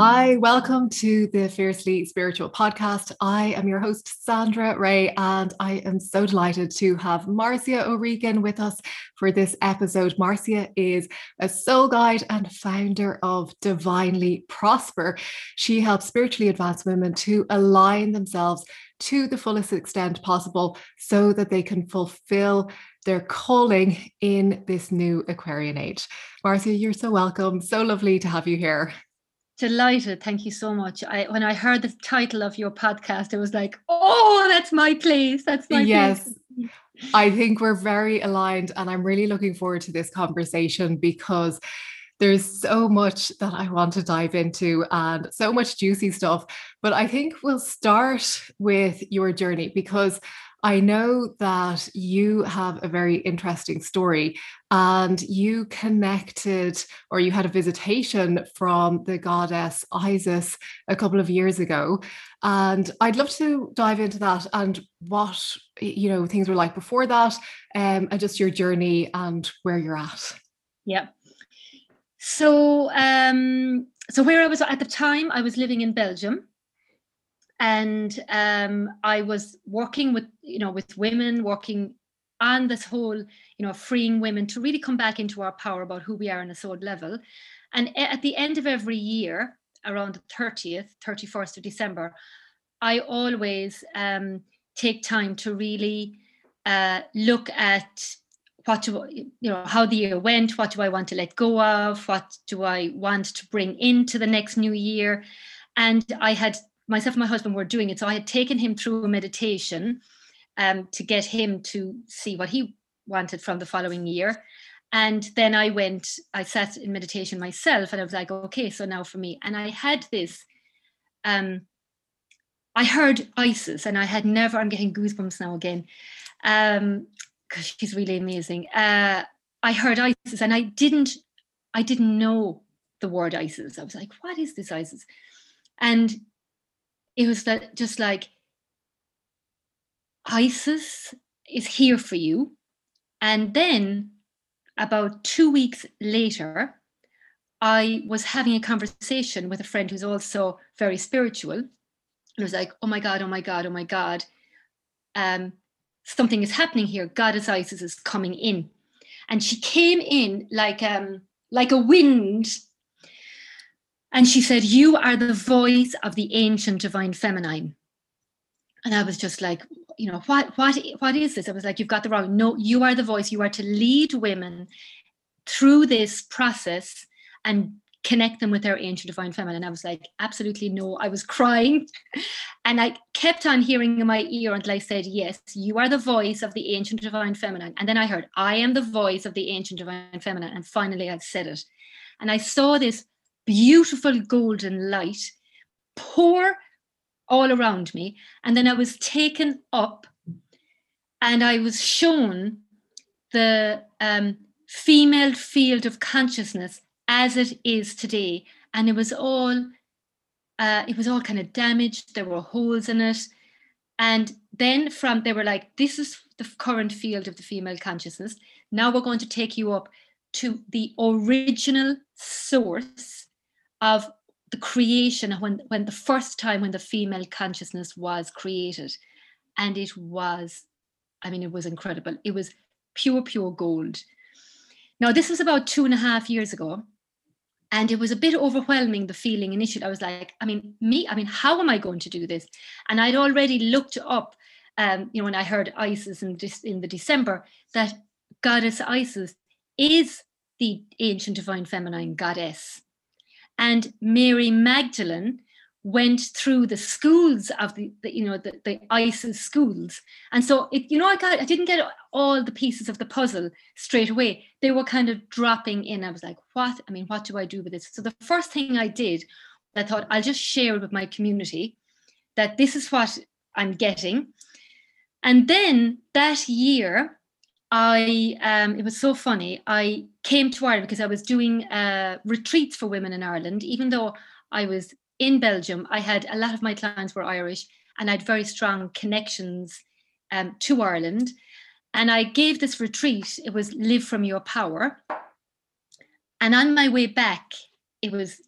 Hi, welcome to the Fiercely Spiritual podcast. I am your host, Sandra Ray, and I am so delighted to have Marcia O'Regan with us for this episode. Marcia is a soul guide and founder of Divinely Prosper. She helps spiritually advanced women to align themselves to the fullest extent possible so that they can fulfill their calling in this new Aquarian age. Marcia, you're so welcome. So lovely to have you here. Delighted. Thank you so much. I when I heard the title of your podcast, it was like, oh, that's my place. That's my yes. Place. Yes. I think we're very aligned, and I'm really looking forward to this conversation because there's so much that I want to dive into and so much juicy stuff. But I think we'll start with your journey because I know that you have a very interesting story and you connected or you had a visitation from the goddess Isis a couple of years ago. And I'd love to dive into that and what, you know, things were like before that um, and just your journey and where you're at. Yeah. So, um, so where I was at the time, I was living in Belgium and um, I was working with you know with women, working on this whole you know freeing women to really come back into our power about who we are on a soul level. And at the end of every year, around the 30th, 31st of December, I always um, take time to really uh, look at what do you know how the year went what do i want to let go of what do i want to bring into the next new year and i had myself and my husband were doing it. So I had taken him through a meditation um, to get him to see what he wanted from the following year. And then I went, I sat in meditation myself and I was like, okay, so now for me. And I had this, um, I heard Isis and I had never, I'm getting goosebumps now again, um, because she's really amazing. Uh, I heard Isis and I didn't, I didn't know the word Isis. I was like, what is this Isis? And it was that just like Isis is here for you. And then about two weeks later, I was having a conversation with a friend who's also very spiritual. And I was like, oh my God, oh my God, oh my God. Um, something is happening here. Goddess Isis is coming in. And she came in like um, like a wind and she said, You are the voice of the ancient divine feminine. And I was just like, you know, what what what is this? I was like, you've got the wrong. No, you are the voice. You are to lead women through this process and connect them with their ancient divine feminine. And I was like, absolutely no. I was crying. And I kept on hearing in my ear until I said, Yes, you are the voice of the ancient divine feminine. And then I heard, I am the voice of the ancient divine feminine. And finally I said it. And I saw this beautiful golden light pour all around me. And then I was taken up and I was shown the um, female field of consciousness as it is today. And it was all, uh, it was all kind of damaged. There were holes in it. And then from, they were like, this is the current field of the female consciousness. Now we're going to take you up to the original source of the creation when when the first time when the female consciousness was created. And it was i mean it was incredible. It was pure pure gold. Now this was about two and a half years ago and it was a bit overwhelming the feeling initially. I was like i mean me i mean how am i going to do this? And i'd already looked up um, you know when i heard isis in, this, in the december that goddess isis is the ancient divine feminine goddess and Mary Magdalene went through the schools of the, the you know the, the isis schools. And so it you know i got i didn't get all the pieces of the puzzle straight away. They were kind of dropping in. I was like what? I mean what do i do with this? So the first thing i did i thought i'll just share it with my community that this is what i'm getting. And then that year I um, it was so funny. I came to Ireland because I was doing uh, retreats for women in Ireland. Even though I was in Belgium, I had a lot of my clients were Irish, and I had very strong connections um, to Ireland. And I gave this retreat. It was live from your power. And on my way back, it was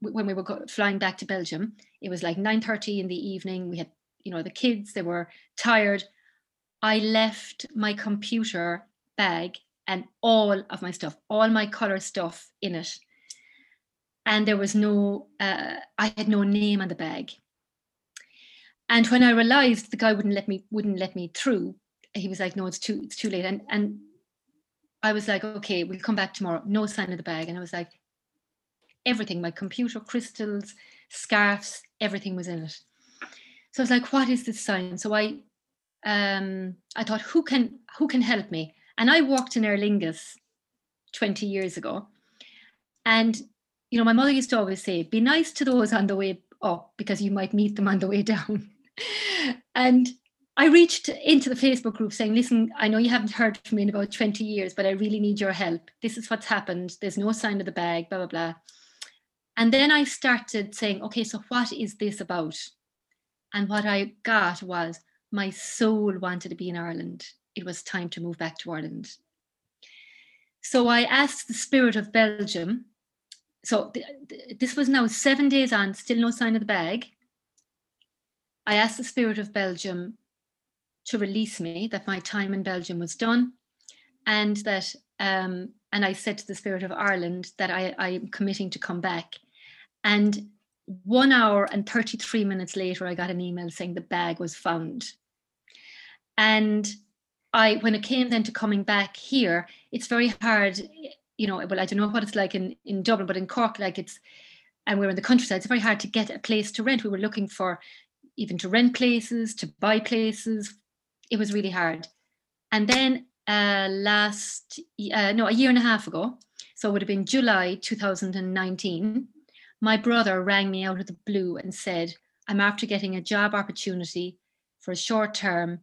when we were flying back to Belgium, it was like 9:30 in the evening. We had, you know, the kids, they were tired. I left my computer bag and all of my stuff, all my color stuff in it. And there was no, uh, I had no name on the bag. And when I realized the guy wouldn't let me, wouldn't let me through, he was like, "No, it's too, it's too late." And and I was like, "Okay, we'll come back tomorrow." No sign of the bag, and I was like, everything, my computer, crystals, scarves, everything was in it. So I was like, "What is this sign?" So I, um, I thought, who can who can help me? And I walked in Aer Lingus 20 years ago. And, you know, my mother used to always say, be nice to those on the way up because you might meet them on the way down. and I reached into the Facebook group saying, listen, I know you haven't heard from me in about 20 years, but I really need your help. This is what's happened. There's no sign of the bag, blah, blah, blah. And then I started saying, okay, so what is this about? And what I got was my soul wanted to be in Ireland. It was time to move back to Ireland. So I asked the spirit of Belgium. So th- th- this was now seven days on, still no sign of the bag. I asked the spirit of Belgium to release me, that my time in Belgium was done, and that um, and I said to the Spirit of Ireland that I, I am committing to come back. And one hour and 33 minutes later, I got an email saying the bag was found. And I, when it came then to coming back here, it's very hard, you know, well, I don't know what it's like in, in Dublin, but in Cork, like it's, and we're in the countryside, it's very hard to get a place to rent. We were looking for even to rent places, to buy places, it was really hard. And then uh, last, uh, no, a year and a half ago, so it would have been July 2019, my brother rang me out of the blue and said, I'm after getting a job opportunity for a short term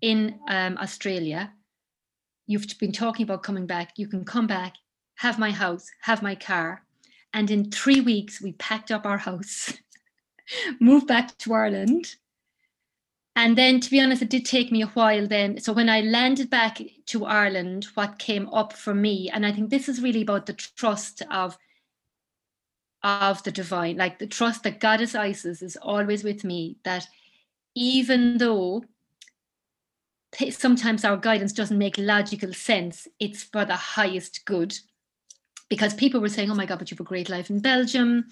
in um, Australia. You've been talking about coming back. You can come back, have my house, have my car. And in three weeks, we packed up our house, moved back to Ireland, and then, to be honest, it did take me a while then. So, when I landed back to Ireland, what came up for me, and I think this is really about the trust of of the divine, like the trust that Goddess Isis is always with me, that even though sometimes our guidance doesn't make logical sense, it's for the highest good. Because people were saying, oh my God, but you have a great life in Belgium.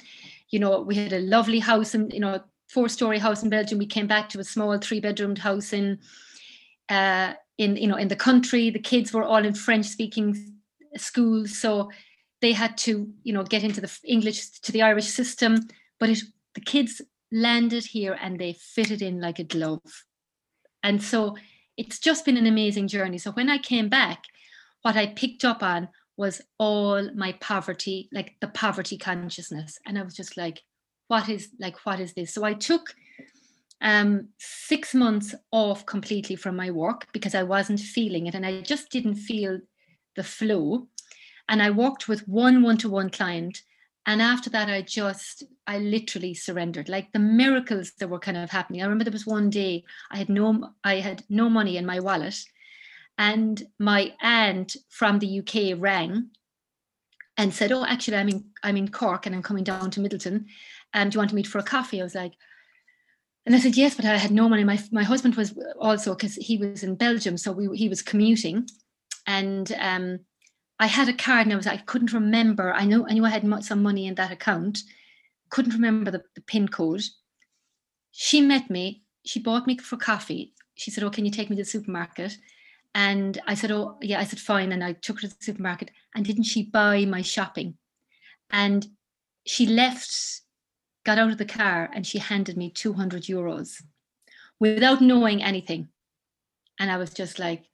You know, we had a lovely house and, you know, four story house in Belgium. We came back to a small three bedroomed house in uh, in you know in the country. The kids were all in French speaking schools, so they had to you know get into the English to the Irish system. But it, the kids landed here and they fitted in like a glove, and so it's just been an amazing journey. So when I came back, what I picked up on was all my poverty, like the poverty consciousness, and I was just like what is like what is this so i took um six months off completely from my work because i wasn't feeling it and i just didn't feel the flow and i worked with one one-to-one client and after that i just i literally surrendered like the miracles that were kind of happening i remember there was one day i had no i had no money in my wallet and my aunt from the uk rang and said oh actually i'm in i'm in cork and i'm coming down to midleton um, do you want to meet for a coffee? I was like, and I said, yes, but I had no money. My, my husband was also, because he was in Belgium, so we, he was commuting. And um, I had a card and I was I couldn't remember. I know I knew I had some money in that account. Couldn't remember the, the pin code. She met me. She bought me for coffee. She said, "Oh, can you take me to the supermarket?" And I said, "Oh, yeah." I said, "Fine." And I took her to the supermarket. And didn't she buy my shopping? And she left got out of the car and she handed me 200 euros without knowing anything. And I was just like,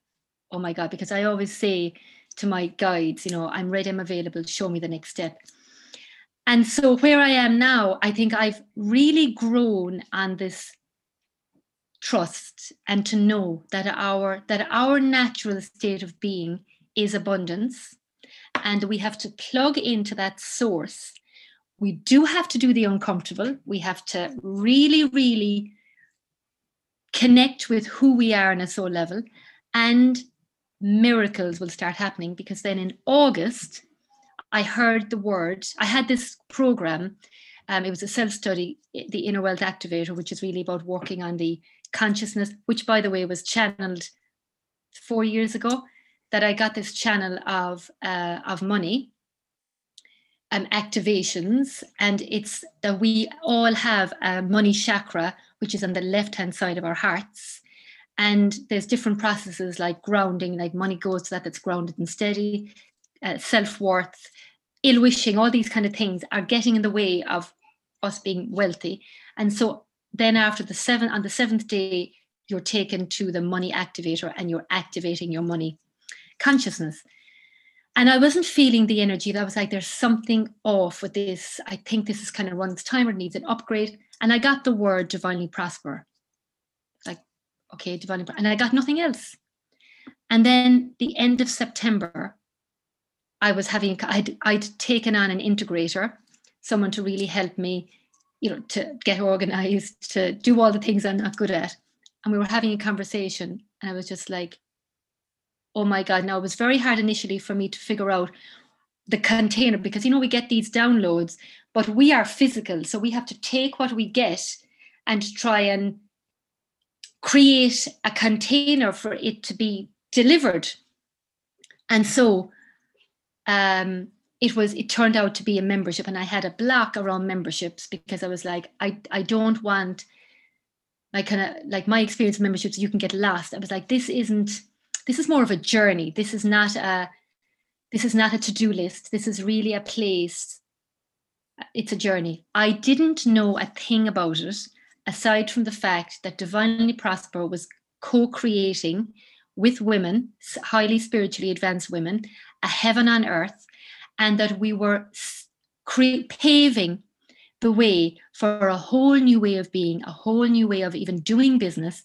oh my God, because I always say to my guides, you know, I'm ready, I'm available, show me the next step. And so where I am now, I think I've really grown on this trust and to know that our that our natural state of being is abundance and we have to plug into that source we do have to do the uncomfortable. We have to really, really connect with who we are on a soul level, and miracles will start happening because then in August, I heard the word. I had this program. Um, it was a self-study, the Inner Wealth Activator, which is really about working on the consciousness, which by the way was channeled four years ago. That I got this channel of uh, of money um, activations, and it's that we all have a money chakra, which is on the left hand side of our hearts. And there's different processes like grounding, like money goes to that that's grounded and steady, uh, self worth, ill wishing, all these kind of things are getting in the way of us being wealthy. And so then after the seventh, on the seventh day, you're taken to the money activator and you're activating your money consciousness. And I wasn't feeling the energy. That was like, there's something off with this. I think this is kind of runs time or needs an upgrade. And I got the word divinely prosper. Okay, divinely, and I got nothing else. And then the end of September, I was having, I'd, I'd taken on an integrator, someone to really help me you know, to get organized, to do all the things I'm not good at. And we were having a conversation, and I was just like, oh my God. Now, it was very hard initially for me to figure out the container because, you know, we get these downloads, but we are physical. So we have to take what we get and try and create a container for it to be delivered. And so, um, it was it turned out to be a membership and i had a block around memberships because i was like i i don't want my kind of like my experience of memberships you can get lost. I was like this isn't this is more of a journey. This is not a this is not a to-do list. This is really a place. It's a journey. I didn't know a thing about it aside from the fact that divinely prosper was co-creating with women highly spiritually advanced women a heaven on earth and that we were cre- paving the way for a whole new way of being, a whole new way of even doing business,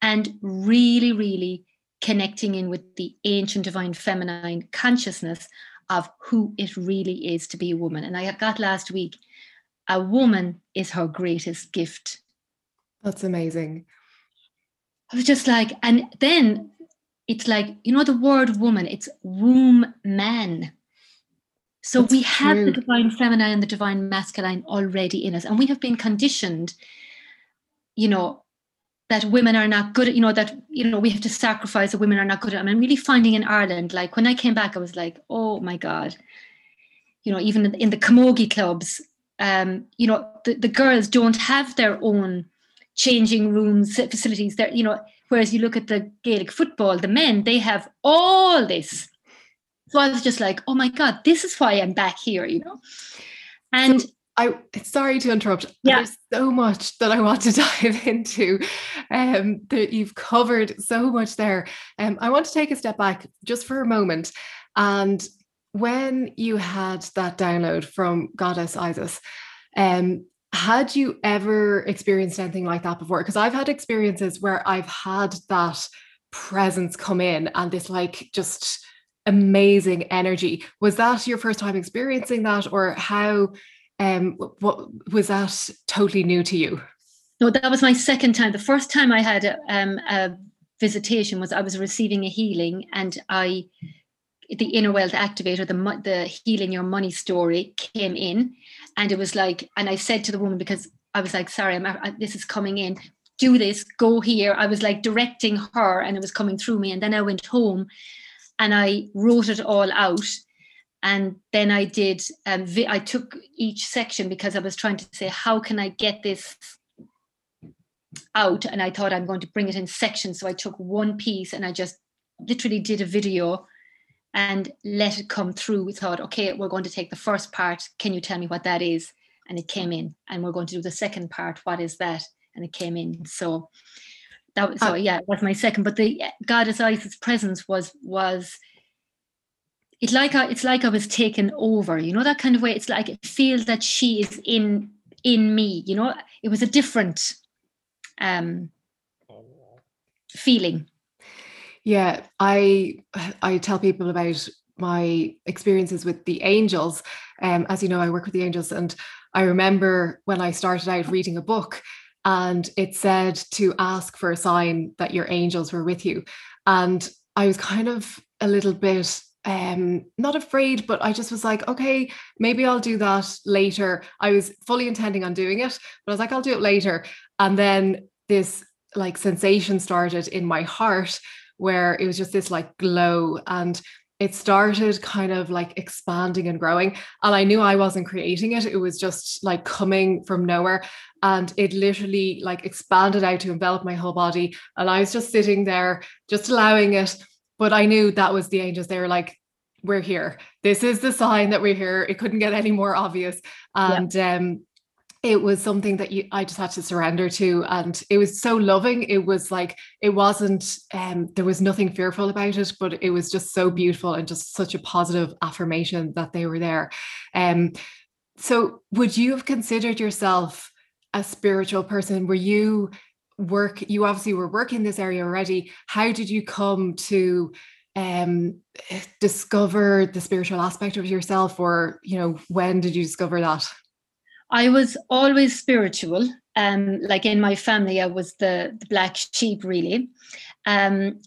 and really, really connecting in with the ancient divine feminine consciousness of who it really is to be a woman. And I got last week, a woman is her greatest gift. That's amazing. I was just like, and then it's like, you know, the word woman, it's womb man. So That's we have true. the divine feminine and the divine masculine already in us. And we have been conditioned, you know, that women are not good at, you know, that, you know, we have to sacrifice that women are not good at. I mean, I'm really finding in Ireland, like when I came back, I was like, oh my God. You know, even in the camogie clubs, um, you know, the, the girls don't have their own changing rooms, facilities. There, you know, whereas you look at the Gaelic football, the men, they have all this so I was just like, oh my God, this is why I'm back here, you know? And so I sorry to interrupt. Yeah. There's so much that I want to dive into. Um, that you've covered so much there. Um, I want to take a step back just for a moment. And when you had that download from Goddess Isis, um, had you ever experienced anything like that before? Because I've had experiences where I've had that presence come in and this like just amazing energy. Was that your first time experiencing that, or how? Um, what was that totally new to you? No, that was my second time. The first time I had a, um, a visitation was I was receiving a healing, and I, the inner wealth activator, the the healing your money story came in, and it was like, and I said to the woman because I was like, sorry, I'm I, this is coming in. Do this, go here. I was like directing her, and it was coming through me. And then I went home, and I wrote it all out. And then I did, um, vi- I took each section because I was trying to say, how can I get this out? And I thought I'm going to bring it in sections. So I took one piece and I just literally did a video and let it come through. We thought, okay, we're going to take the first part. Can you tell me what that is? And it came in. And we're going to do the second part. What is that? And it came in. So that was so ah. yeah, that's my second. But the goddess Isis presence was was it's like I, it's like I was taken over, you know, that kind of way. It's like it feels that she is in in me, you know. It was a different um feeling. Yeah, I I tell people about my experiences with the angels. Um, as you know, I work with the angels, and I remember when I started out reading a book, and it said to ask for a sign that your angels were with you. And I was kind of a little bit um not afraid but i just was like okay maybe i'll do that later i was fully intending on doing it but i was like i'll do it later and then this like sensation started in my heart where it was just this like glow and it started kind of like expanding and growing and i knew i wasn't creating it it was just like coming from nowhere and it literally like expanded out to envelop my whole body and i was just sitting there just allowing it but I knew that was the angels. They were like, we're here. This is the sign that we're here. It couldn't get any more obvious. And yeah. um, it was something that you, I just had to surrender to. And it was so loving. It was like, it wasn't, um, there was nothing fearful about it, but it was just so beautiful and just such a positive affirmation that they were there. Um, so would you have considered yourself a spiritual person? Were you work you obviously were working in this area already how did you come to um discover the spiritual aspect of yourself or you know when did you discover that i was always spiritual um like in my family i was the, the black sheep really um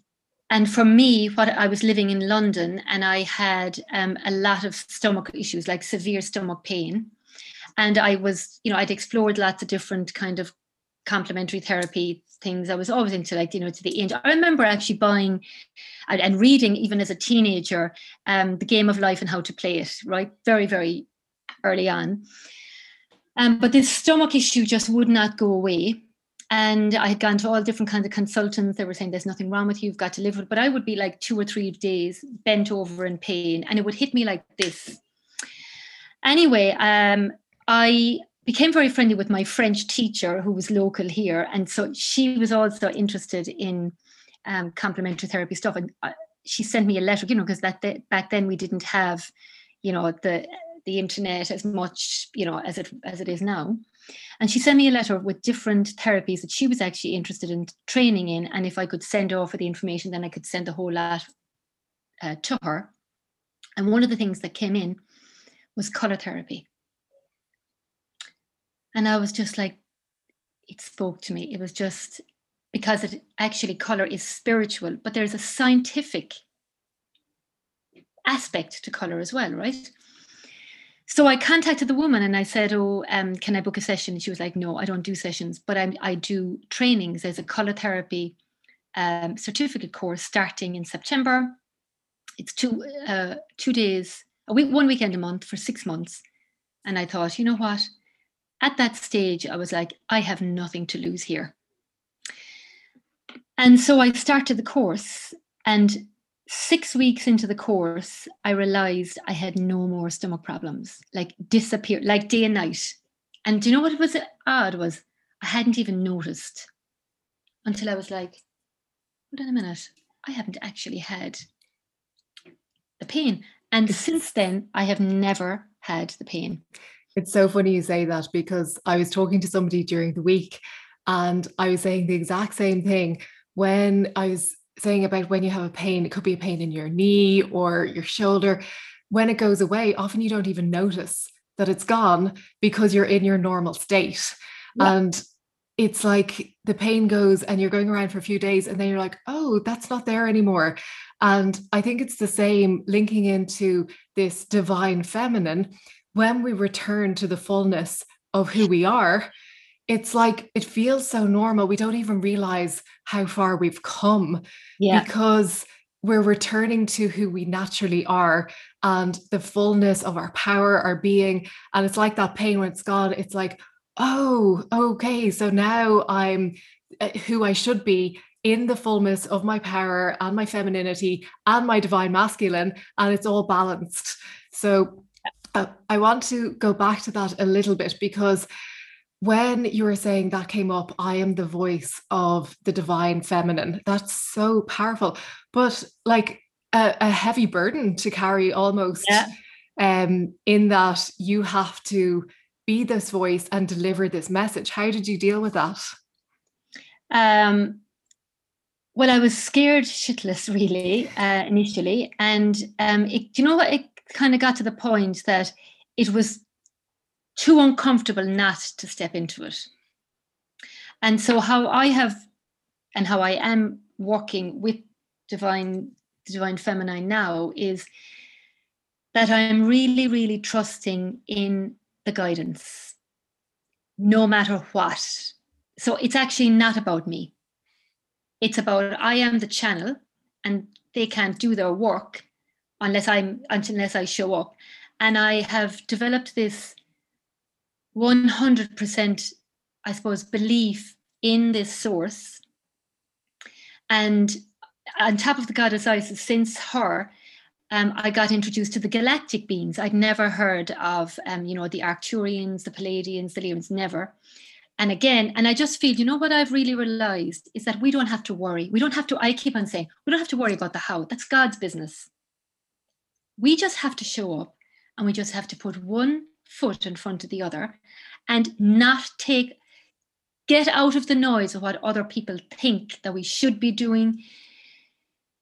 and for me what i was living in london and i had um, a lot of stomach issues like severe stomach pain and i was you know i'd explored lots of different kind of complementary therapy things. I was always into like, you know, to the end. I remember actually buying and, reading even as a teenager, um, the game of life and how to play it, right? Very, very early on. Um, but this stomach issue just would not go away. And I had gone to all different kinds of consultants. They were saying there's nothing wrong with you, you've got to live with it. But I would be like two or three days bent over in pain, and it would hit me like this. Anyway, um, I became very friendly with my French teacher who was local here. And so she was also interested in um, complementary therapy stuff. And uh, she sent me a letter, you know, because that back then we didn't have, you know, the the internet as much, you know, as it as it is now. And she sent me a letter with different therapies that she was actually interested in training in. And if I could send over the information, then I could send a whole lot uh, to her. And one of the things that came in was color therapy. And I was just like, it spoke to me. It was just because it actually color is spiritual, but there's a scientific aspect to color as well, right? So I contacted the woman and I said, "Oh, um, can I book a session?" And she was like, "No, I don't do sessions, but I, I do trainings. There's a color therapy um, certificate course starting in September. It's two uh, two days, a week, one weekend a month for six months." And I thought, you know what? at that stage, I was like, I have nothing to lose here. And so I started the course. And six weeks into the course, I realized I had no more stomach problems, like disappeared, like day and night. And do you know what was odd was I hadn't even noticed until I was like, hold on a minute, I haven't actually had the pain. And since then, I have never had the pain. It's so funny you say that because I was talking to somebody during the week and I was saying the exact same thing when I was saying about when you have a pain, it could be a pain in your knee or your shoulder. When it goes away, often you don't even notice that it's gone because you're in your normal state. Yeah. And it's like the pain goes and you're going around for a few days and then you're like, oh, that's not there anymore. And I think it's the same linking into this divine feminine when we return to the fullness of who we are, it's like it feels so normal. We don't even realize how far we've come yeah. because we're returning to who we naturally are and the fullness of our power, our being. And it's like that pain when it's gone, it's like, oh, okay, so now I'm uh, who I should be in the fullness of my power and my femininity and my divine masculine, and it's all balanced. So uh, I want to go back to that a little bit because when you were saying that came up, I am the voice of the divine feminine. That's so powerful, but like a, a heavy burden to carry almost. Yeah. Um, in that you have to be this voice and deliver this message. How did you deal with that? Um, well, I was scared shitless, really, uh, initially, and um, it, you know what? It kind of got to the point that it was too uncomfortable not to step into it. And so, how I have and how I am working with divine divine feminine now is that I'm really, really trusting in the guidance, no matter what. So it's actually not about me. It's about I am the channel and they can't do their work unless I'm unless I show up. And I have developed this 100%, I suppose, belief in this source. And on top of the goddess Isis, since her, um, I got introduced to the galactic beings. I'd never heard of, um, you know, the Arcturians, the Pleiadians, the Lyrians, never. And again, and I just feel, you know, what I've really realized is that we don't have to worry. We don't have to, I keep on saying, we don't have to worry about the how. That's God's business. We just have to show up and we just have to put one foot in front of the other and not take, get out of the noise of what other people think that we should be doing.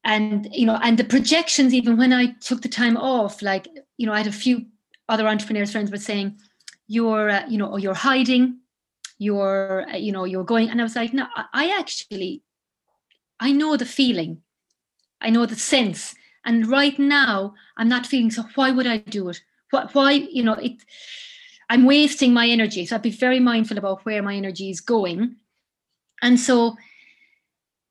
And you know and the projections even when i took the time off like you know i had a few other entrepreneurs friends were saying you're uh, you know or you're hiding you're uh, you know you're going and i was like no i actually i know the feeling. I know the sense. And right now i'm not feeling so why would i do it why, you know it i'm wasting my energy so i'd be very mindful about where my energy is going and so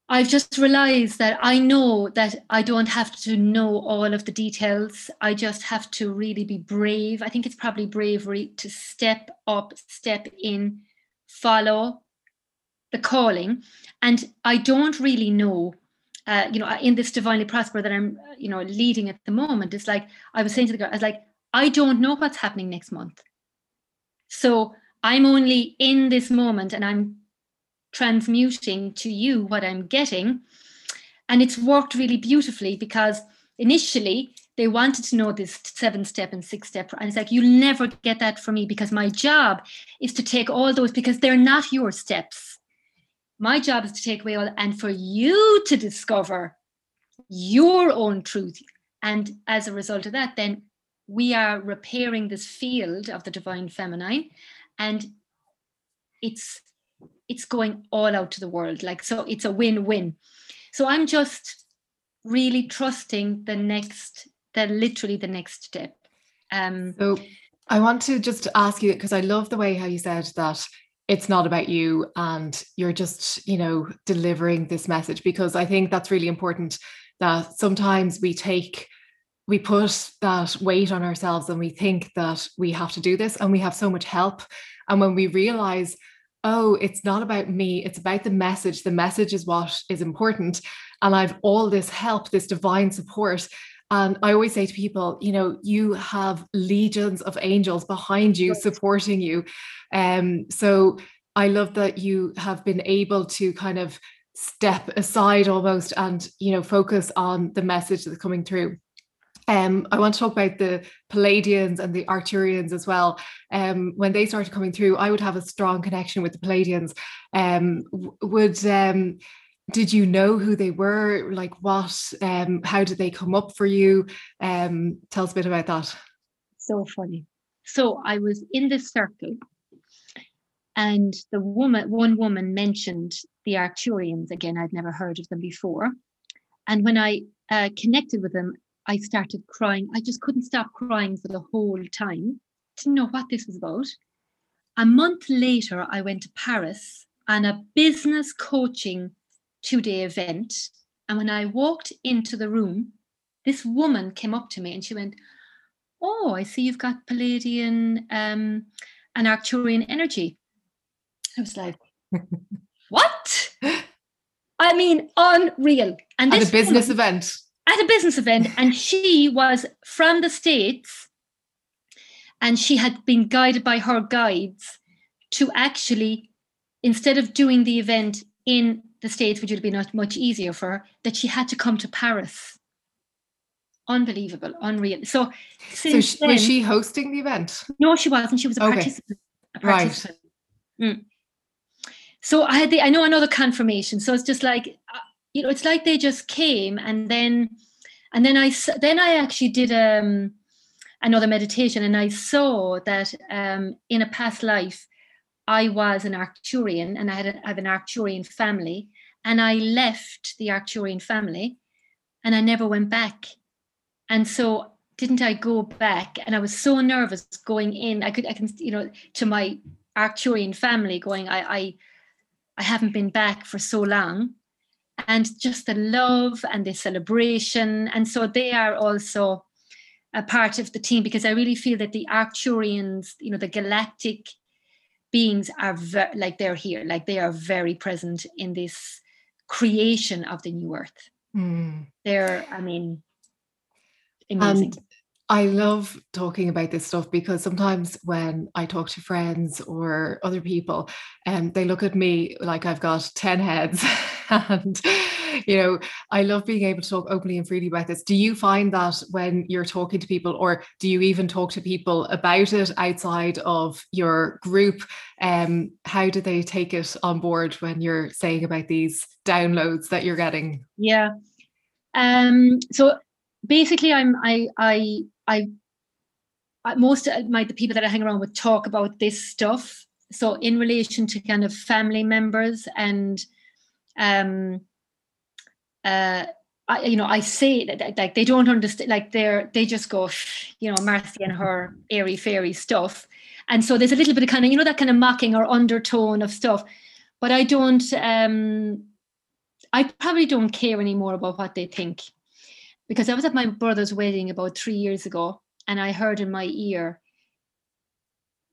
I've just realized that I know that I don't have to know all of the details. I just have to really be brave. I think it's probably bravery to step up, step in, follow the calling. And I don't really know, uh, you know, in this divinely prosper that I'm, you know, leading at the moment. It's like I was saying to the girl, I was like, I don't know what's happening next month. So I'm only in this moment and I'm transmuting to you what I'm getting. And it's worked really beautifully because initially they wanted to know this seven step and six step. And it's like, you'll never get that from me because my job is to take all those because they're not your steps. My job is to take away all and for you to discover your own truth. And as a result of that, then we are repairing this field of the divine feminine. And it's it's going all out to the world like so it's a win-win so i'm just really trusting the next the literally the next step um so i want to just ask you because i love the way how you said that it's not about you and you're just you know delivering this message because i think that's really important that sometimes we take we put that weight on ourselves and we think that we have to do this and we have so much help and when we realize oh, it's not about me, it's about the message. The message is what is important. And I've all this help, this divine support. And I always say to people, you know, you have legions of angels behind you, supporting you. Um, so I love that you have been able to kind of step aside almost and, you know, focus on the message that's coming through. Um, I want to talk about the Pleiadians and the Arcturians as well. Um, when they started coming through, I would have a strong connection with the Pleiadians. Um, would um, did you know who they were? Like what? Um, how did they come up for you? Um, tell us a bit about that. So funny. So I was in this circle, and the woman, one woman mentioned the Arcturians again. I'd never heard of them before, and when I uh, connected with them, I started crying. I just couldn't stop crying for the whole time. Didn't know what this was about. A month later, I went to Paris on a business coaching two day event. And when I walked into the room, this woman came up to me and she went, Oh, I see you've got Pleiadian um, and Arcturian energy. I was like, What? I mean, unreal. And this At a business woman, event at a business event and she was from the states and she had been guided by her guides to actually instead of doing the event in the states which would have been much, much easier for her that she had to come to paris unbelievable unreal so, so she, then, was she hosting the event no she wasn't she was a okay. participant, a participant. right mm. so i had the i know another confirmation so it's just like uh, you know it's like they just came and then and then i then i actually did um another meditation and i saw that um in a past life i was an arcturian and i had a, I have an arcturian family and i left the arcturian family and I never went back. And so didn't I go back? And I was so nervous going in. I could I can you know to my Arcturian family going I I I haven't been back for so long. And just the love and the celebration. And so they are also a part of the team because I really feel that the Arcturians, you know, the galactic beings are ve- like they're here, like they are very present in this creation of the new earth. Mm. They're, I mean, amazing. And I love talking about this stuff because sometimes when I talk to friends or other people, and um, they look at me like I've got 10 heads. and, you know, I love being able to talk openly and freely about this. Do you find that when you're talking to people, or do you even talk to people about it outside of your group? Um, how do they take it on board when you're saying about these downloads that you're getting? Yeah. Um, so basically I'm I I I, I most of my the people that I hang around with talk about this stuff. So in relation to kind of family members and um uh I, you know, I say that like they don't understand, like they're they just go, you know, Marcy and her airy fairy stuff, and so there's a little bit of kind of you know that kind of mocking or undertone of stuff, but I don't, um I probably don't care anymore about what they think because I was at my brother's wedding about three years ago, and I heard in my ear,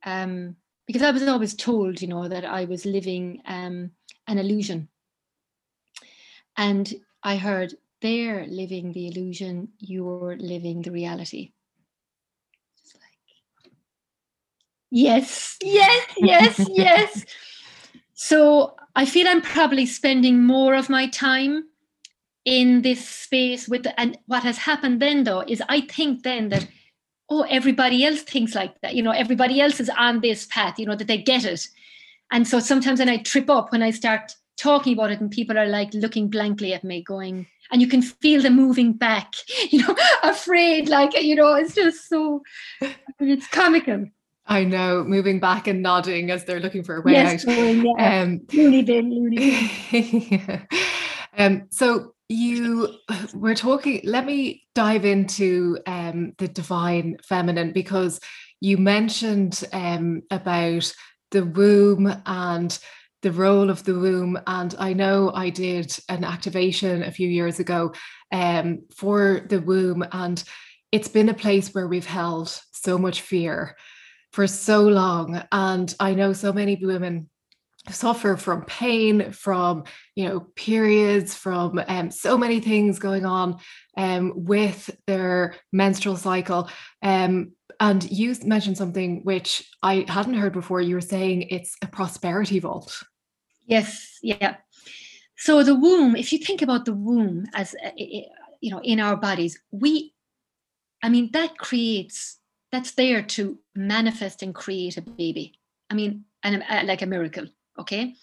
um, because I was always told, you know, that I was living um, an illusion. And I heard, they're living the illusion, you're living the reality. Like, yes, yes, yes, yes. So I feel I'm probably spending more of my time in this space with and what has happened then though is i think then that oh everybody else thinks like that you know everybody else is on this path you know that they get it and so sometimes when i trip up when i start talking about it and people are like looking blankly at me going and you can feel them moving back you know afraid like you know it's just so it's comical I know, moving back and nodding as they're looking for a way yes, out. yeah. Um, loony bin, loony bin. um, so you we're talking let me dive into um, the divine feminine because you mentioned um, about the womb and the role of the womb. And i know i did an activation a few years ago um, for the womb. And it's been a place where we've held so much fear for so long. And i know so many women suffer from pain, from you know periods, from um, so many things going on um, with their menstrual cycle. Um, and you mentioned something which I hadn't heard before. You were saying it's a prosperity vault. Yes, yeah. So the womb, if you think about the womb as uh, you know in our bodies, we, I mean, that creates that's there to manifest and create a baby. I mean, and like a miracle okay?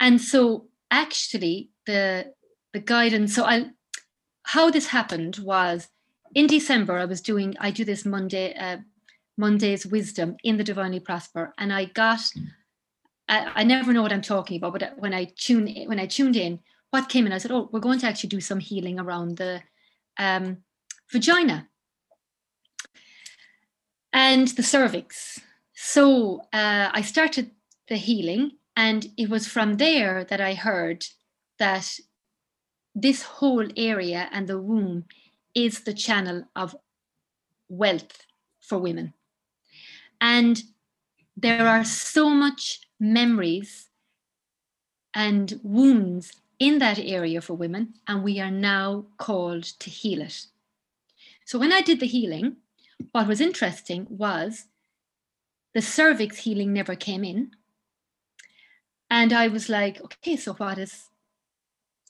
And so actually the the guidance so i how this happened was in december i was doing i do this monday uh, monday's wisdom in the divinely prosper and i got I, I never know what i'm talking about but when i tune when i tuned in what came in i said oh we're going to actually do some healing around the um, vagina. And the cervix. So uh, i started the healing and it was from there that I heard that this whole area and the womb is the channel of wealth for women. And there are so much memories and wounds in that area for women, and we are now called to heal it. So when I did the healing, what was interesting was the cervix healing never came in and I was like, okay, so what is,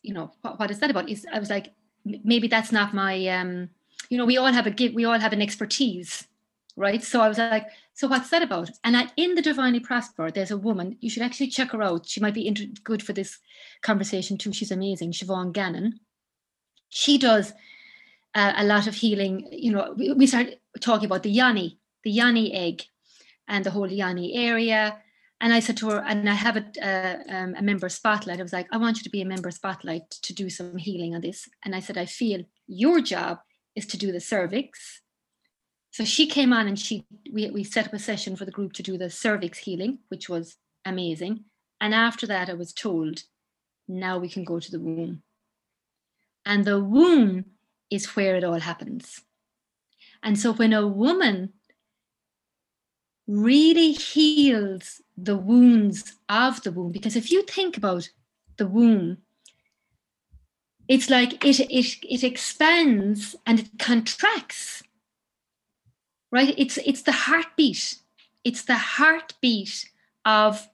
you know, what, what is that about? Is I was like, maybe that's not my, um, you know, we all have a we all have an expertise, right? So I was like, so what's that about? And I, in the Divinely Prosper, there's a woman. You should actually check her out. She might be good for this conversation too. She's amazing, Siobhan Gannon. She does uh, a lot of healing. You know, we, we talking about the yoni, the yoni egg, and the whole yoni area and I said to her, and I have a, um, a member spotlight. I was like, I want you to be a member spotlight to do some healing on this. And I said, I feel your job is to do the cervix. So she came on and she we, we set up a session for the group to do the cervix healing, which was amazing. And after that, I was told, now we can go to the womb. And the womb is where it all happens. And so when a woman really heals the wounds of the womb, because if you think about the womb, it's like it, it, it expands and it contracts, right? It's, it's the heartbeat. It's the heartbeat of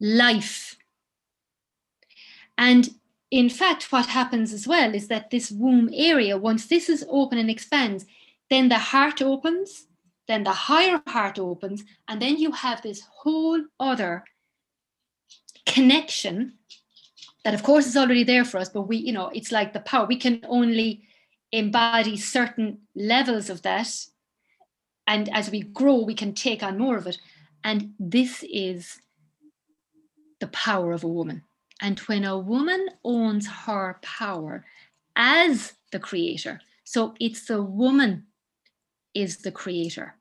life. And in fact, what happens as well is that this womb area, once this is open and expands, then the heart opens, then the higher heart opens, and then you have this whole other connection that, of course, is already there for us. But we, you know, it's like the power. We can only embody certain levels of that. And as we grow, we can take on more of it. And this is the power of a woman. And when a woman owns her power as the creator, so it's the woman is the creator.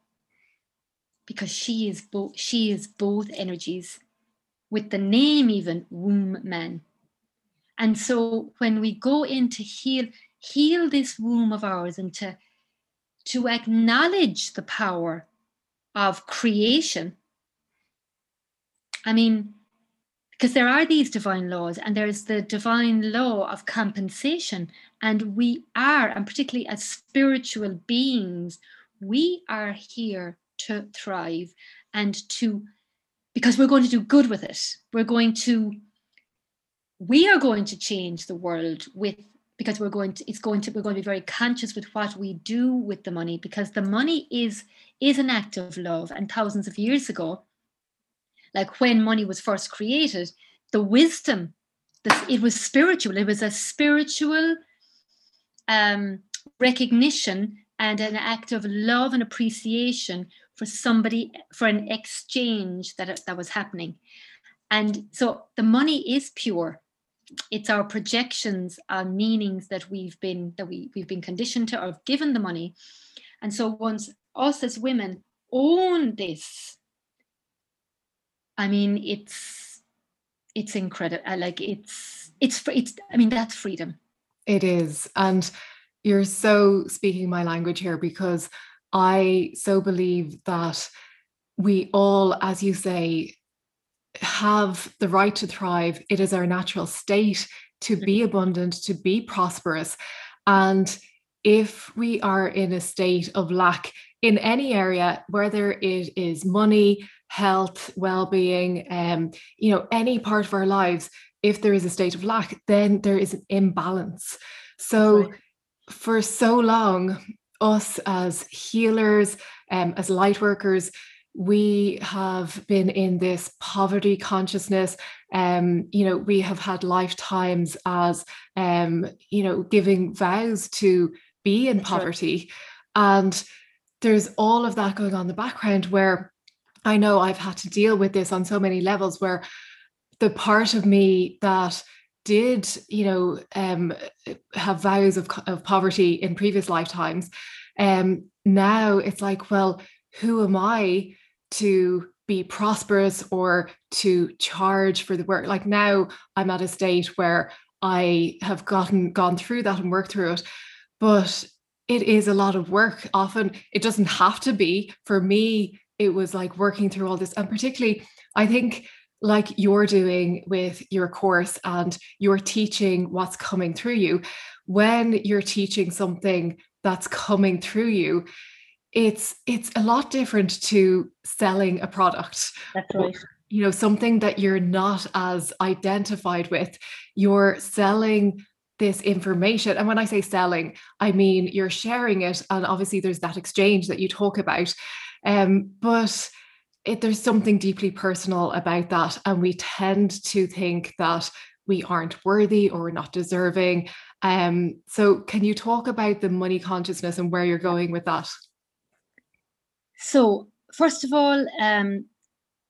Because she is both she is both energies with the name even womb man. And so when we go in to heal heal this womb of ours and to to acknowledge the power of creation i mean because there are these divine laws and there's the divine law of compensation. And we are and particularly as spiritual beings we are here to thrive and to because we're going to do good with it we're going to we are going to change the world with because we're going to it's going to we're going to be very conscious with what we do with the money because the money is is an act of love and thousands of years ago like when money was first created, the wisdom, this, it was spiritual. It was a spiritual um, recognition and an act of love and appreciation for somebody, for an exchange that, that was happening. And so the money is pure. It's our projections, our meanings that we've been that we, we've been conditioned to or given the money. And so once us as women own this I mean, it's it's incredible. Uh, like it's it's it's. I mean, that's freedom. It is, and you're so speaking my language here because I so believe that we all, as you say, have the right to thrive. It is our natural state to be mm-hmm. abundant, to be prosperous. And if we are in a state of lack in any area, whether it is money, health, well-being, um, you know, any part of our lives, if there is a state of lack, then there is an imbalance. So right. For so long, us as healers, um, as light workers, we have been in this poverty consciousness. Um you know we have had lifetimes as um you know giving vows to be in poverty. And there's all of that going on in the background where I know I've had to deal with this on so many levels where the part of me that did, you know, um, have vows of, of poverty in previous lifetimes, um, now it's like, well, who am I to be prosperous or to charge for the work? Like now I'm at a state where I have gotten gone through that and worked through it. But it is a lot of work. Often it doesn't have to be. For me, it was like working through all this. And particularly, I think like you're doing with your course and you're teaching what's coming through you, when you're teaching something that's coming through you, it's it's a lot different to selling a product. That's right. You know, something that you're not as identified with. You're selling this information. And when I say selling, I mean you're sharing it. And obviously, there's that exchange that you talk about. Um, but it, there's something deeply personal about that. And we tend to think that we aren't worthy or we're not deserving. Um, so, can you talk about the money consciousness and where you're going with that? So, first of all, um,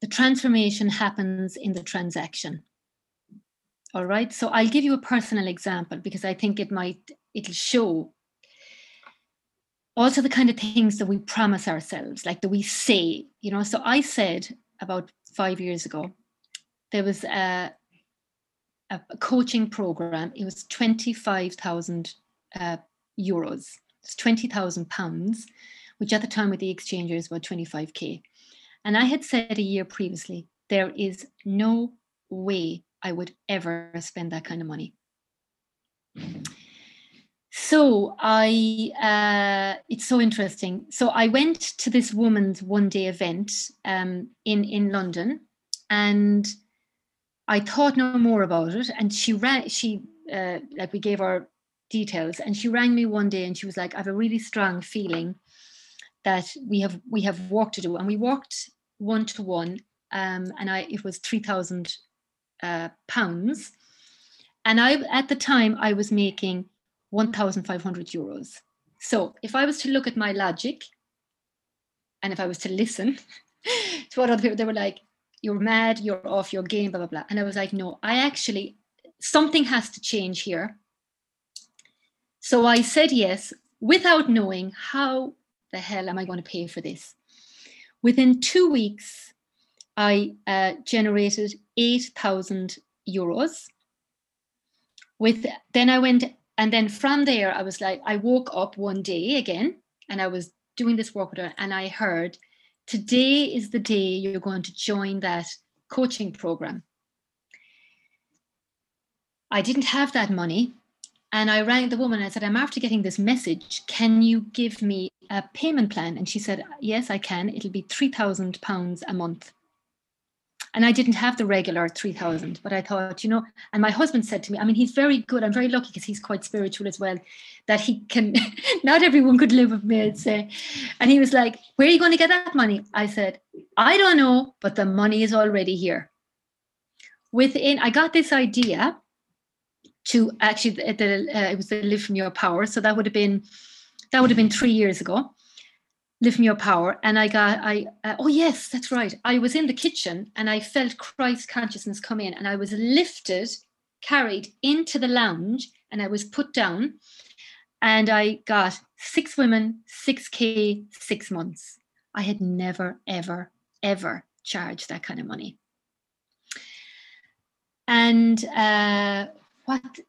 the transformation happens in the transaction. All right. So I'll give you a personal example because I think it might it'll show also the kind of things that we promise ourselves, like that we say, you know. So I said about five years ago, there was a, a coaching program. It was 25,000 uh, euros. It's 20,000 pounds, which at the time with the exchange is about 25K. And I had said a year previously, there is no way I would ever spend that kind of money. So I, uh, it's so interesting. So I went to this woman's one day event um, in in London, and I thought no more about it. And she ran, she uh, like we gave her details, and she rang me one day, and she was like, "I have a really strong feeling that we have we have work to do." And we walked one to one, um, and I it was three thousand uh, pounds, and I at the time I was making 1,500 euros. So if I was to look at my logic and if I was to listen to what other people, they were like, you're mad, you're off your game, blah, blah, blah. And I was like, no, I actually, something has to change here. So I said yes without knowing how the hell am I going to pay for this. Within two weeks, I uh, generated 8,000 euros. With then I went and then from there, I was like, I woke up one day again and I was doing this work with her, and I heard, Today is the day you're going to join that coaching program. I didn't have that money. And I rang the woman and I said, I'm after getting this message. Can you give me a payment plan? And she said, Yes, I can. It'll be £3,000 a month and I didn't have the regular 3000 but I thought you know and my husband said to me I mean he's very good I'm very lucky because he's quite spiritual as well that he can not everyone could live with me I'd say. And he was like where are you going to get that money? I said I don't know but the money is already here. Within I got this idea to actually the, the uh, it was the live from your power so that would have been that would have been 3 years ago live from your power. And i got i uh, oh yes that's right. I was in the kitchen and i felt christ consciousness come in and i was lifted carried into the lounge and i was put down and i got six women 6k six months. I had never ever ever charged that kind of money. And uh, what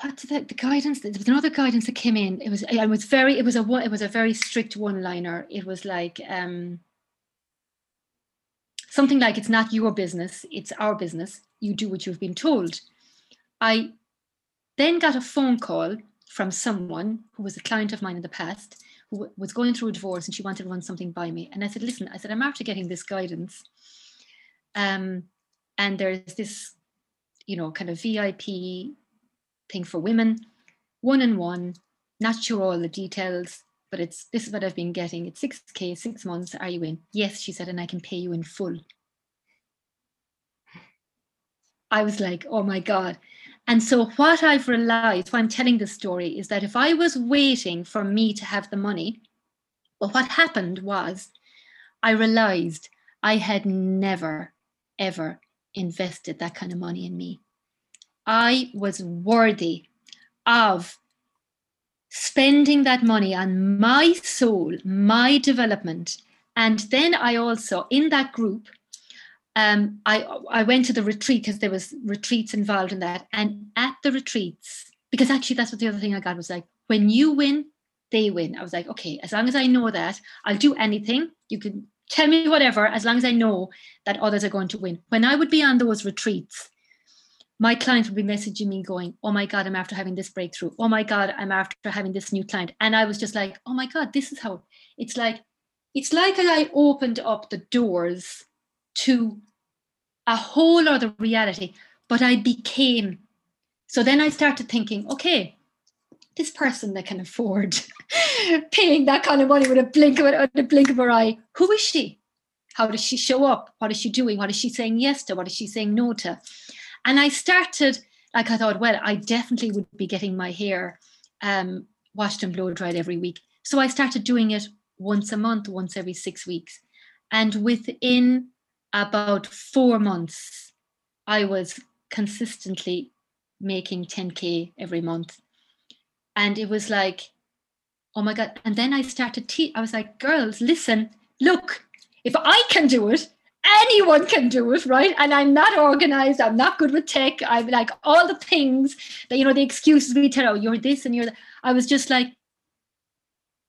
what's the, the guidance there was another guidance that came in. It was it was very it was a it was a very strict one liner it was like um something like it's not your business it's our business. You do what you've been told. I then got a phone call from someone who was a client of mine in the past who was going through a divorce and she wanted to run something by me. And i said listen i said i'm after getting this guidance um and there's this you know kind of vip thing for women, one on one, not sure all the details, but it's this is what I've been getting. It's 6K, six months. Are you in? Yes, she said, and I can pay you in full. I was like, oh my God. And so, what I've realized, why I'm telling this story, is that if I was waiting for me to have the money, well, what happened was I realized I had never, ever invested that kind of money in me. I was worthy of spending that money on my soul, my development. And then I also, in that group, um, I, I went to the retreat because there was retreats involved in that. And at the retreats, because actually that's what the other thing I got was like, when you win, they win. I was like, okay, as long as I know that, I'll do anything. You can tell me whatever, as long as I know that others are going to win. When I would be on those retreats, my clients would be messaging me going, Oh my God, I'm after having this breakthrough. Oh my God, I'm after having this new client. And I was just like, Oh my God, this is how it's like, it's like I opened up the doors to a whole other reality, but I became. So then I started thinking, okay, this person that can afford paying that kind of money with a blink of a, a blink of her eye, who is she? How does she show up? What is she doing? What is she saying yes to? What is she saying no to? And I started, like, I thought, well, I definitely would be getting my hair um, washed and blow dried every week. So I started doing it once a month, once every six weeks. And within about four months, I was consistently making 10K every month. And it was like, oh my God. And then I started, te- I was like, girls, listen, look, if I can do it, anyone can do it, right? And I'm not organized. I'm not good with tech. I'm like all the things that, you know, the excuses we tell, oh, you're this and you're that. I was just like,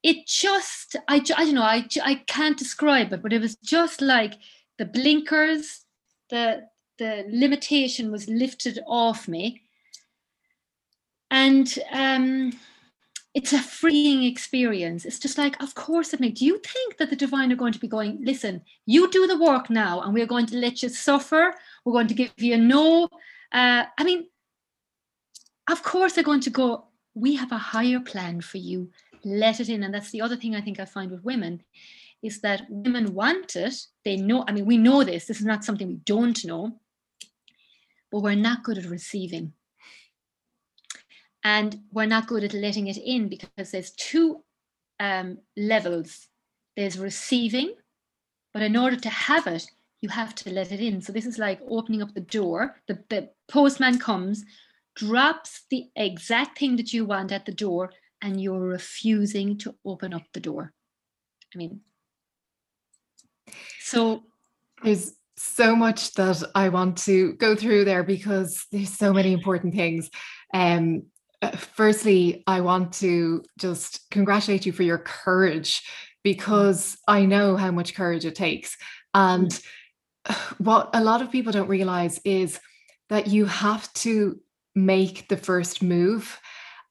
it just, I, I don't know, I, I can't describe it, but it was just like the blinkers, the, the limitation was lifted off me. And, um, it's a freeing experience. It's just like, of course it makes. Do you think that the divine are going to be going, listen, you do the work now, and we're going to let you suffer? We're going to give you a no. Uh, I mean, of course they're going to go, we have a higher plan for you. Let it in. And that's the other thing I think I find with women is that women want it. They know, I mean, we know this. This is not something we don't know, but we're not good at receiving and we're not good at letting it in because there's two um, levels. There's receiving but in order to have it you have to let it in. So this is like opening up the door. The, the postman comes drops the exact thing that you want at the door and you're refusing to open up the door. I mean so there's so much that i want to go through there because there's so many important things. Um Uh, firstly, I want to just congratulate you for your courage mm. because I know how much courage it takes. And mm. uh, what a lot of people don't realize is that you have to make the first move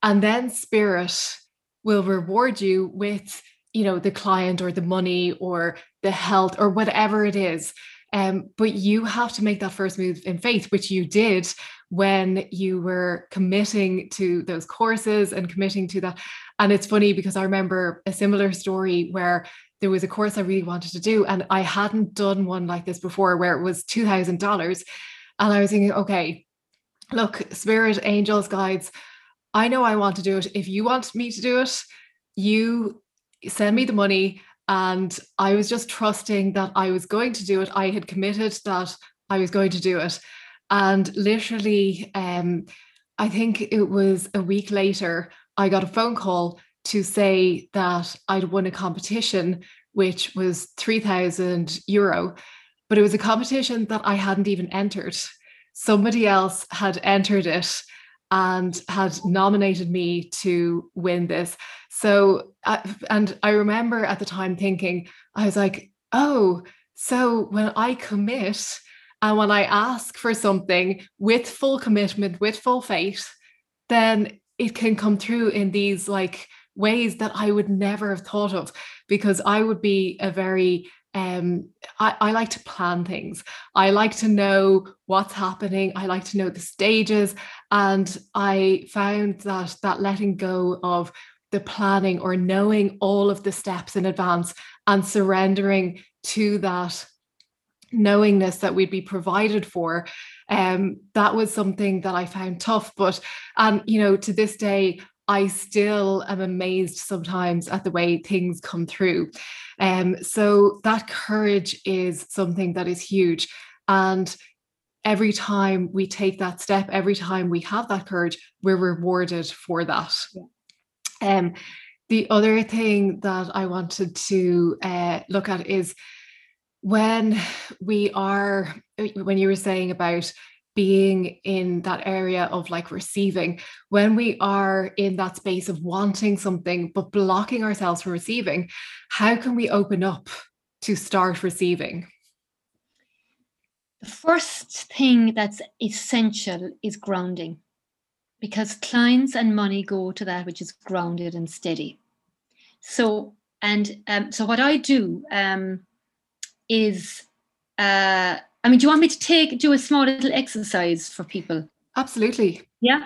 and then spirit will reward you with you know the client or the money or the health or whatever it is. Um, but you have to make that first move in faith which you did when you were committing to those courses and committing to that. And it's funny because I remember a similar story where there was a course I really wanted to do, and I hadn't done one like this before where it was $2,000. And I was thinking, okay, look, spirit, angels, guides, I know I want to do it. If you want me to do it, you send me the money. And I was just trusting that I was going to do it. I had committed that I was going to do it. And literally, um, I think it was a week later, I got a phone call to say that I'd won a competition, which was 3,000 euro, but it was a competition that I hadn't even entered. Somebody else had entered it and had nominated me to win this. So, uh, and I remember at the time thinking, I was like, oh, so when I commit, and when I ask for something with full commitment, with full faith, then it can come through in these like ways that I would never have thought of because I would be a very um, I, I, like to plan things. I like to know what's happening. I like to know the stages. And I found that that letting go of the planning or knowing all of the steps in advance and surrendering to that knowingness that we'd be provided for um, that was something that i found tough but and um, you know to this day i still am amazed sometimes at the way things come through um, so that courage is something that is huge and every time we take that step every time we have that courage we're rewarded for that yeah. um, the other thing that i wanted to uh, look at is when we are when you were saying about being in that area of like receiving when we are in that space of wanting something but blocking ourselves from receiving how can we open up to start receiving? The first thing that's essential is grounding because clients and money go to that which is grounded and steady. So and um, so what i do um, is uh I mean, do you want me to take do a small little exercise for people? Absolutely. Yeah.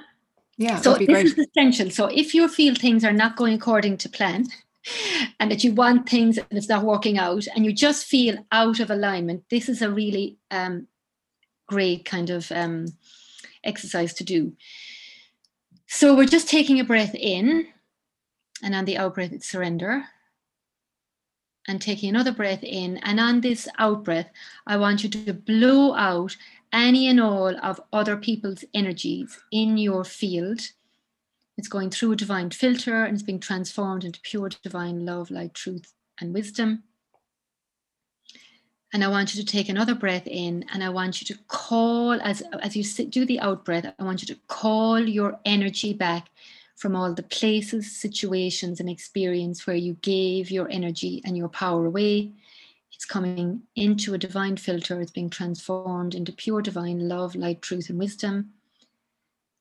Yeah. So this great. is essential. So if you feel things are not going according to plan and that you want things and it's not working out and you just feel out of alignment, this is a really um, great kind of um, exercise to do. So we're just taking a breath in and on the out breath, it's surrender and taking another breath in. And on this out breath, I want you to blow out any and all of other people's energies in your field It's going through a divine filter and it's being transformed into pure divine love, light, truth, and wisdom. And I want you to take another breath in and I want you to call, as, as you sit, do the out breath, I want you to call your energy back from all the places, situations, and experience where you gave your energy and your power away. It's coming into a divine filter, it's being transformed into pure divine love, light, truth, and wisdom.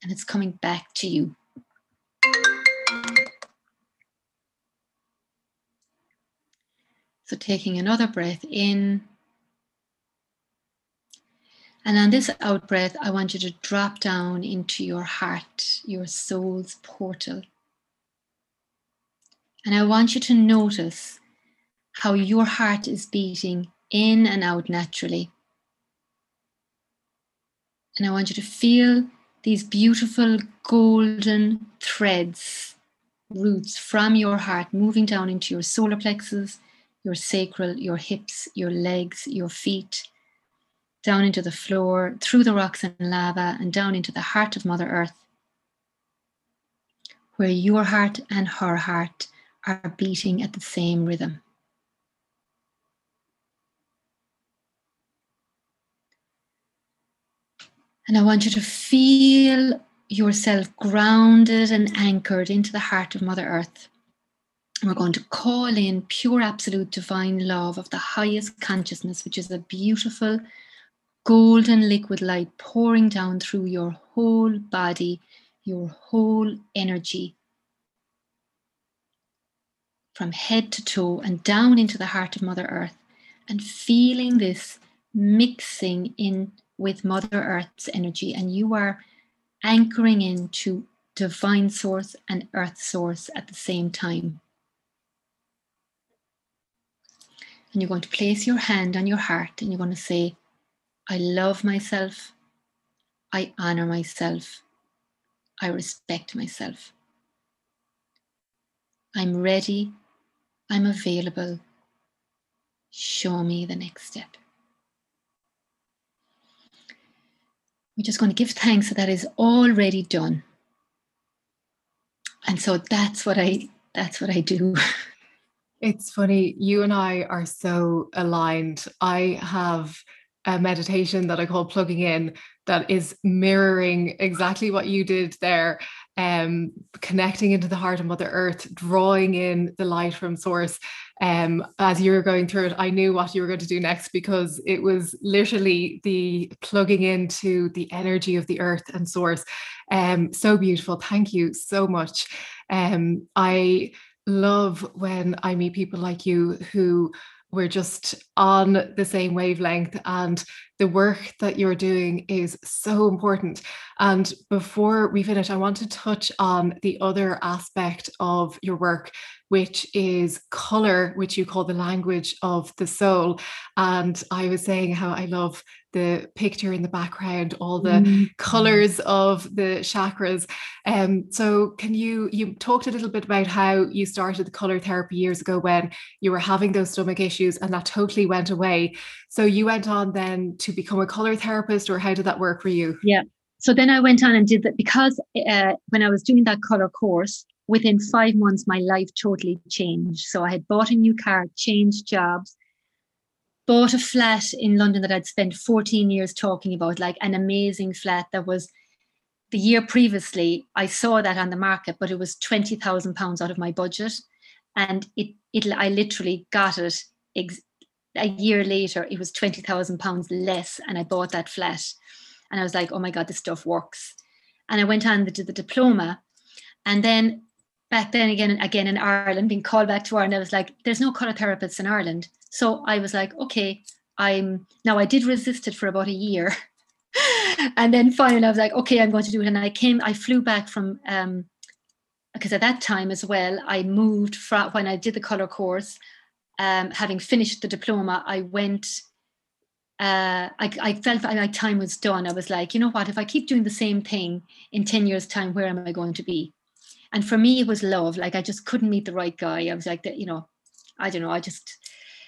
And it's coming back to you. So, taking another breath in and on this out breath, I want you to drop down into your heart, your soul's portal. And I want you to notice how your heart is beating in and out naturally. And I want you to feel these beautiful golden threads, roots from your heart moving down into your solar plexus, your sacral, your hips, your legs, your feet down into the floor, through the rocks and lava, and down into the heart of Mother Earth, where your heart and her heart are beating at the same rhythm. And I want you to feel yourself grounded and anchored into the heart of Mother Earth. we're going to call in pure, absolute, divine love of the highest consciousness, which is a beautiful, golden liquid light pouring down through your whole body, your whole energy, from head to toe and down into the heart of Mother Earth, and feeling this mixing in with Mother Earth's energy. And you are anchoring into divine source and earth source at the same time. And you're going to place your hand on your heart and you're going to say, I love myself. I honor myself. I respect myself. I'm ready. I'm available. Show me the next step. We're just going to give thanks that that is already done. And so that's what I that's what I do. It's funny, you and I are so aligned. I have a meditation that I call plugging in that is mirroring exactly what you did there, um, connecting into the heart of Mother Earth, drawing in the light from source. Um, as you were going through it, I knew what you were going to do next because it was literally the plugging into the energy of the earth and source. Um, so beautiful. Thank you so much. Um, I love when I meet people like you who we're just on the same wavelength and the work that you're doing is so important and before we finish i want to touch on the other aspect of your work which is color which you call the language of the soul and i was saying how i love the picture in the background, all the mm-hmm. colors of the chakras. Um, so can you you talked a little bit about how you started the color therapy years ago when you were having those stomach issues and that totally went away. So you went on then to become a color therapist, or how did that work for you? Yeah. So then I went on and did that because uh, when I was doing that color course, within five months, my life totally changed. So I had bought a new car, changed jobs, bought a flat in London that I'd spent 14 years talking about, like an amazing flat that was the year previously. I saw that on the market, but it was 20,000 pounds out of my budget. And it, it, I literally got it ex- a year later, it was 20,000 pounds less. And I bought that flat. And I was like, oh my God, this stuff works. And I went on to the diploma. And then back then again, again in Ireland, being called back to Ireland, I was like, there's no colour therapists in Ireland. So I was like, okay, I'm now I did resist it for about a year. and then finally I was like, okay, I'm going to do it. And I came, I flew back from um because at that time as well, I moved from when I did the color course, um, having finished the diploma, I went uh, I, I felt my time was done. I was like, you know what? If I keep doing the same thing in 10 years' time, where am I going to be? And for me, it was love. Like, I just couldn't meet the right guy. I was like, you know, I don't know. I just,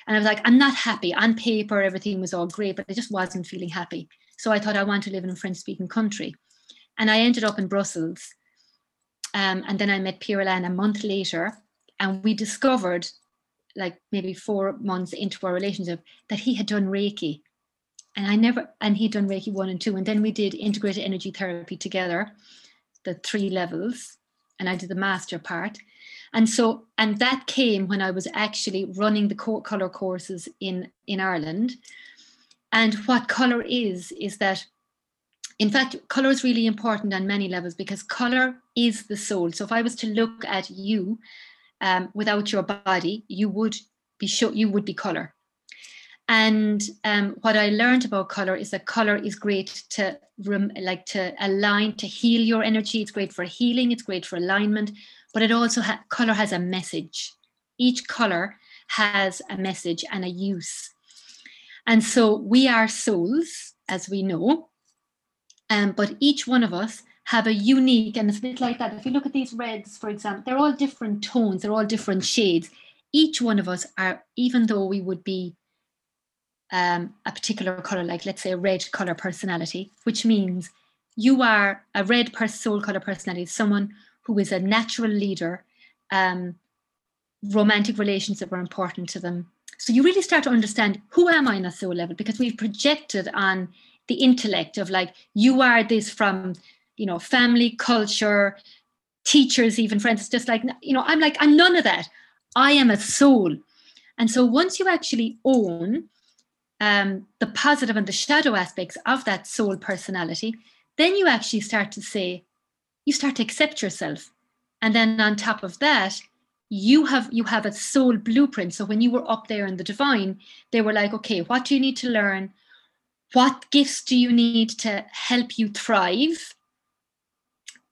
and I was like, I'm not happy. On paper, everything was all great, but I just wasn't feeling happy. So I thought I want to live in a French speaking country. And I ended up in Brussels. Um, and then I met Pierre Alain a month later, and we discovered, like maybe four months into our relationship, that he had done Reiki. And I never, and he'd done Reiki one and two. And then we did integrated energy therapy together, the three levels, and I did the master part. And so, and that came when I was actually running the color courses in, in Ireland. And what color is, is that in fact, color is really important on many levels because color is the soul. So if I was to look at you um, without your body, you would be show, you would be color. And um, what I learned about color is that color is great to rem, like to align, to heal your energy. It's great for healing. It's great for alignment, but it also ha- color has a message. Each color has a message and a use. And so we are souls, as we know, um, but each one of us have a unique, and it's a bit like that. If you look at these reds, for example, they're all different tones, they're all different shades. Each one of us are, even though we would be um, a particular color, like let's say a red color personality, which means you are a red soul color personality, someone who is a natural leader. Um, romantic relationships are important to them. So you really start to understand who am I on a soul level because we've projected on the intellect of like you are this from you know family culture teachers even friends. It's just like you know i'm like i'm none of that. I am a soul. And so once you actually own um, the positive and the shadow aspects of that soul personality then you actually start to say you start to accept yourself. And then on top of that you have you have a soul blueprint. So when you were up there in the divine they were like okay what do you need to learn? What gifts do you need to help you thrive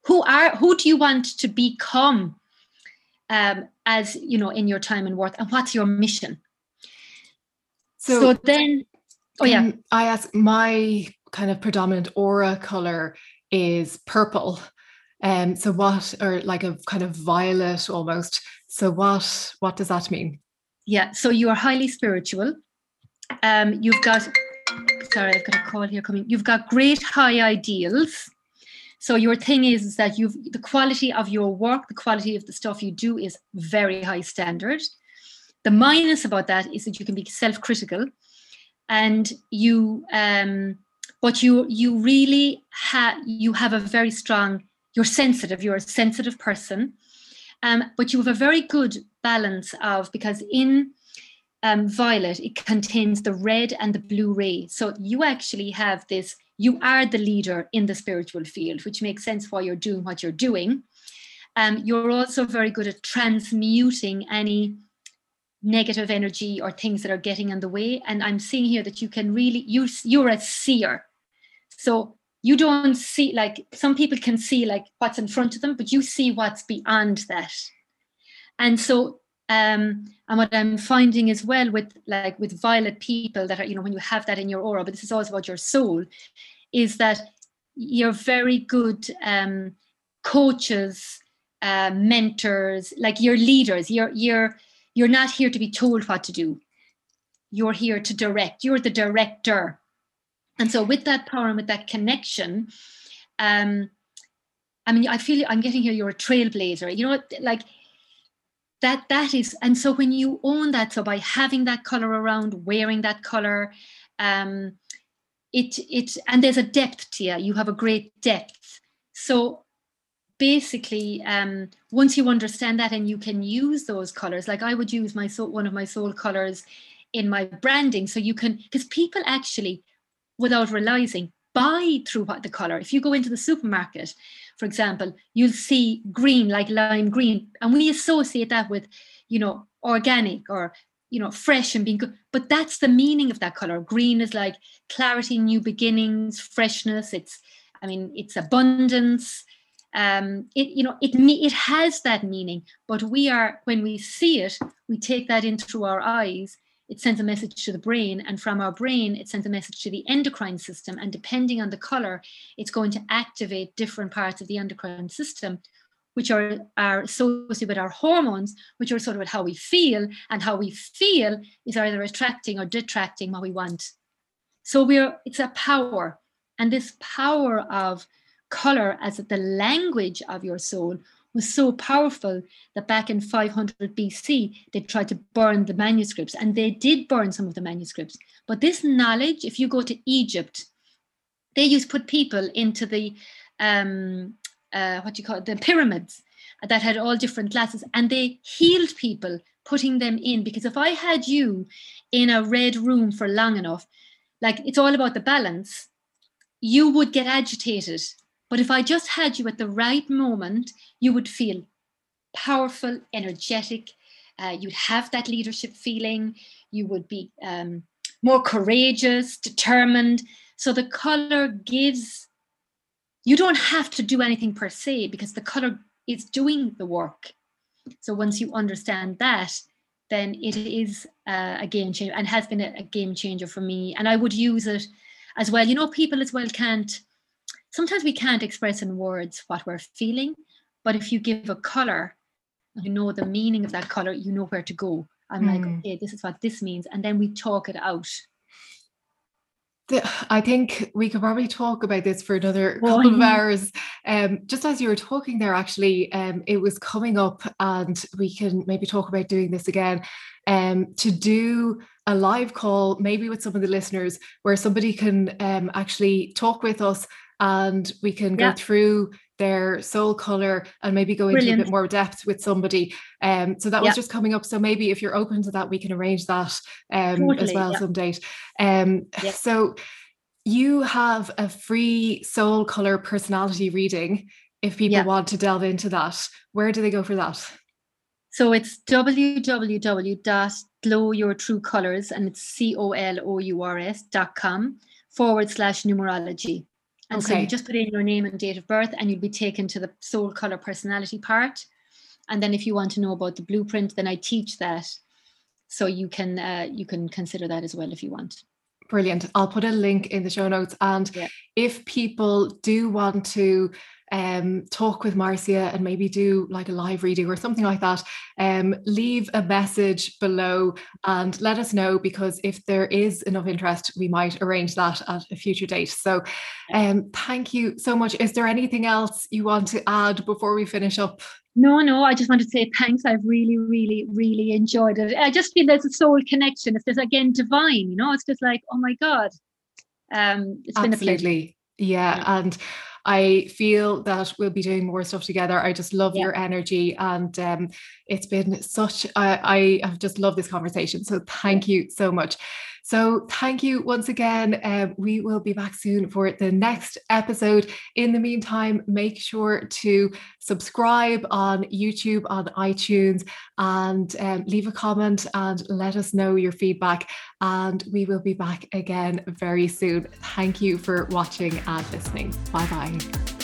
who are who do you want to become um, as you know in your time and worth and what's your mission? So, so then oh yeah. i ask my kind of predominant aura color is purple. Um so what or like a kind of violet almost. So what what does that mean? Yeah so you are highly spiritual. Um you've got sorry, I've got a call here coming. You've got great high ideals. So your thing is, is that you've the quality of your work, the quality of the stuff you do is very high standard. The minus about that is that you can be self-critical and you um but you you really have you have a very strong you're sensitive you're a sensitive person um but you have a very good balance of because in um, violet, it contains the red and the blue ray. So you actually have this, you are the leader in the spiritual field, which makes sense why you're doing what you're doing. Um, you're also very good at transmuting any negative energy or things that are getting in the way. And I'm seeing here that you can really, you, you're a seer. So you don't see, like some people can see like what's in front of them, but you see what's beyond that. And so um, and what I'm finding as well with like with violet people that are, you know, when you have that in your aura, but this is also about your soul, is that you're very good um, coaches, uh, mentors, like you're leaders. You're you're you're not here to be told what to do. You're here to direct. You're the director. And so with that power and with that connection, um, I mean, I feel I'm getting here. You're a trailblazer. You know, like that that is and so when you own that so by having that color around wearing that color um it it and there's a depth to you you have a great depth. So basically um once you understand that and you can use those colors like i would use my soul one of my soul colors in my branding so you can because people actually without realizing buy through what the color. If you go into the supermarket for example, you'll see green like lime green, and we associate that with, you know, organic or you know fresh and being good. But that's the meaning of that color. Green is like clarity, new beginnings, freshness. It's, I mean, it's abundance. Um, it you know it it has that meaning, but we are when we see it, we take that in through our eyes it sends a message to the brain and from our brain it sends a message to the endocrine system and depending on the color it's going to activate different parts of the endocrine system which are, are associated with our hormones which are sort of how we feel and how we feel is either attracting or detracting what we want. So we're it's a power and this power of color as the language of your soul was so powerful that back in 500 BC, they tried to burn the manuscripts, and they did burn some of the manuscripts. But this knowledge, if you go to Egypt, they used to put people into the um, uh, what do you call it, the pyramids that had all different classes, and they healed people, putting them in. Because if I had you in a red room for long enough, like it's all about the balance, you would get agitated. But if I just had you at the right moment, you would feel powerful, energetic. Uh, you'd have that leadership feeling. You would be um, more courageous, determined. So the color gives, you don't have to do anything per se because the color is doing the work. So once you understand that, then it is uh, a game changer and has been a, a game changer for me. And I would use it as well. You know, people as well can't, sometimes we can't express in words what we're feeling, but if you give a color, you know the meaning of that color, you know where to go. I'm mm. like, hmm. okay, this is what this means. And then we talk it out. I think we could probably talk about this for another couple oh, of hours. Um, just as you were talking there, actually, um, it was coming up, and we can maybe talk about doing this again. Um, to do a live call, maybe with some of the listeners, where somebody can um, actually talk with us and we can yeah. go through their soul color and maybe go into a bit more depth with somebody. Um, so that was just coming up. So maybe if you're open to that, we can arrange that um, totally, as well yeah. some date. Um, So you have a free soul color personality reading. If people want to delve into that, where do they go for that? So it's www.glowyourtruecolors and it's C O L O U R S dot com forward slash numerology. And okay. so you just put in your name and date of birth, and you'll be taken to the soul color personality part. And then if you want to know about the blueprint, then I teach that. So you can uh, you can consider that as well if you want. Brilliant. I'll put a link in the show notes. And yeah. if people do want to um, talk with Marcia and maybe do like a live reading or something like that, um, leave a message below and let us know because if there is enough interest, we might arrange that at a future date. So um, thank you so much. Is there anything else you want to add before we finish up? No, no, I just want to say thanks. I've really, really, really enjoyed it. I just feel there's a soul connection. It's just again divine, you know, it's just like, oh my God. Um, it's been Absolutely. a pleasure. Yeah. And I feel that we'll be doing more stuff together. I just love yeah. your energy, and um, it's been such. I, I have just loved this conversation. So thank you so much. So thank you once again. Um, we will be back soon for the next episode. In the meantime, make sure to subscribe on YouTube, on iTunes, and um, leave a comment and let us know your feedback. And we will be back again very soon. Thank you for watching and listening. Bye bye.